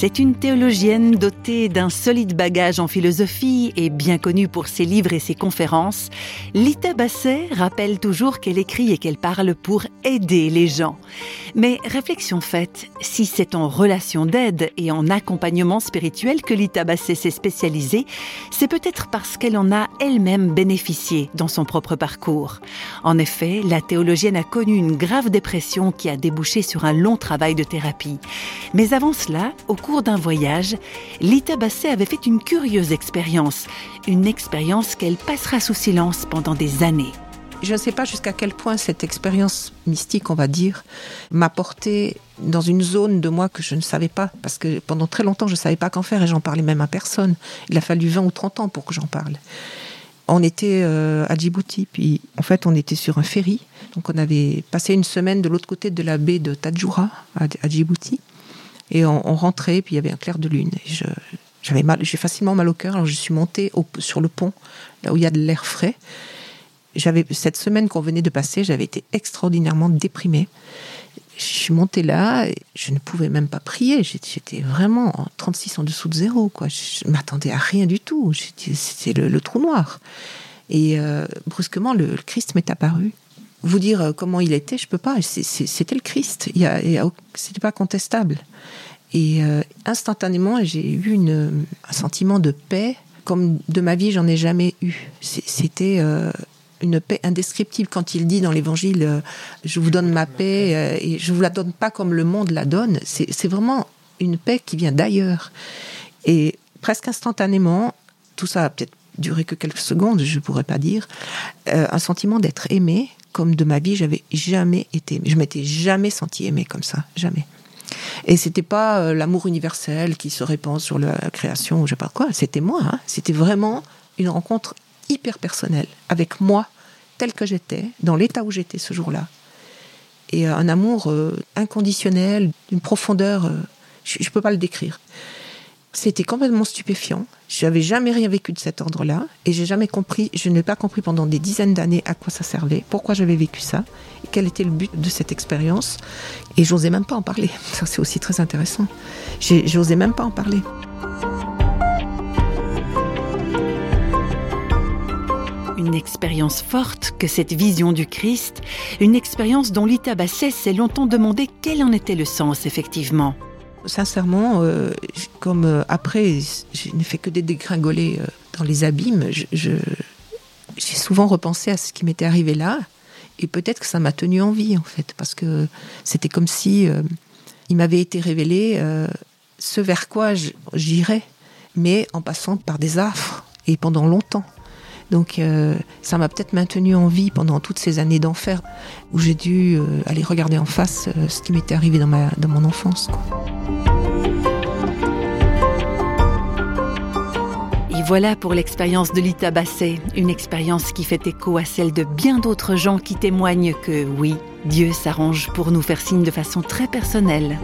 C'est une théologienne dotée d'un solide bagage en philosophie et bien connue pour ses livres et ses conférences. Lita Basset rappelle toujours qu'elle écrit et qu'elle parle pour aider les gens. Mais réflexion faite, si c'est en relation d'aide et en accompagnement spirituel que Lita Basset s'est spécialisée, c'est peut-être parce qu'elle en a elle-même bénéficié dans son propre parcours. En effet, la théologienne a connu une grave dépression qui a débouché sur un long travail de thérapie. Mais avant cela, au cours d'un voyage, Lita Basset avait fait une curieuse expérience, une expérience qu'elle passera sous silence pendant des années. Je ne sais pas jusqu'à quel point cette expérience mystique, on va dire, m'a porté dans une zone de moi que je ne savais pas, parce que pendant très longtemps, je ne savais pas qu'en faire et j'en parlais même à personne. Il a fallu 20 ou 30 ans pour que j'en parle. On était euh, à Djibouti, puis en fait, on était sur un ferry. Donc, on avait passé une semaine de l'autre côté de la baie de Tadjoura, à Djibouti. Et on, rentrait, puis il y avait un clair de lune. j'avais mal, j'ai facilement mal au cœur, alors je suis montée sur le pont, là où il y a de l'air frais. J'avais cette semaine qu'on venait de passer, j'avais été extraordinairement déprimée. Je suis montée là, et je ne pouvais même pas prier. J'étais vraiment en 36 en dessous de zéro. Quoi. Je m'attendais à rien du tout. C'était le, trou noir. Et euh, brusquement, le, Christ m'est apparu. Vous dire euh, comment il était, je peux pas. C'était le Christ. Il c'était pas contestable. Et euh, instantanément, j'ai eu un sentiment de paix comme de ma vie, j'en ai jamais eu. C'était euh, une paix indescriptible quand il dit dans l'Évangile Je vous donne ma paix et je vous la donne pas comme le monde la donne. C'est vraiment une paix qui vient d'ailleurs. Et presque instantanément, tout ça a peut-être duré que quelques secondes, je pourrais pas dire, un sentiment d'être aimé comme de ma vie, j'avais jamais été. Je m'étais jamais senti aimé comme ça, jamais. Et c'était pas euh, l'amour universel qui se répand sur la création ou je sais pas quoi. C'était moi. Hein. C'était vraiment une rencontre hyper personnelle avec moi, tel que j'étais, dans l'état où j'étais ce jour-là. Et euh, un amour euh, inconditionnel, d'une profondeur, je, ne peux pas le décrire. C'était complètement stupéfiant. J'avais jamais rien vécu de cet ordre-là et j'ai jamais compris, je n'ai pas compris pendant des dizaines d'années à quoi ça servait, pourquoi j'avais vécu ça et quel était le but de cette expérience. Et j'osais même pas en parler. Ça, c'est aussi très intéressant. J'osais même pas en parler. Une expérience forte que cette vision du Christ, une expérience dont Lita Basset s'est longtemps demandé quel en était le sens effectivement. Sincèrement, euh, comme euh, après, je n'ai fait que des dégringoler euh, dans les abîmes, j'ai souvent repensé à ce qui m'était arrivé là, et peut-être que ça m'a tenu en vie en fait, parce que c'était comme si il m'avait été révélé ce vers quoi j'irais, mais en passant par des affres et pendant longtemps. Donc ça m'a peut-être maintenu en vie pendant toutes ces années d'enfer où j'ai dû aller regarder en face ce qui m'était arrivé dans, ma, dans mon enfance. Voilà pour l'expérience de Lita Basset, une expérience qui fait écho à celle de bien d'autres gens qui témoignent que oui, Dieu s'arrange pour nous faire signe de façon très personnelle.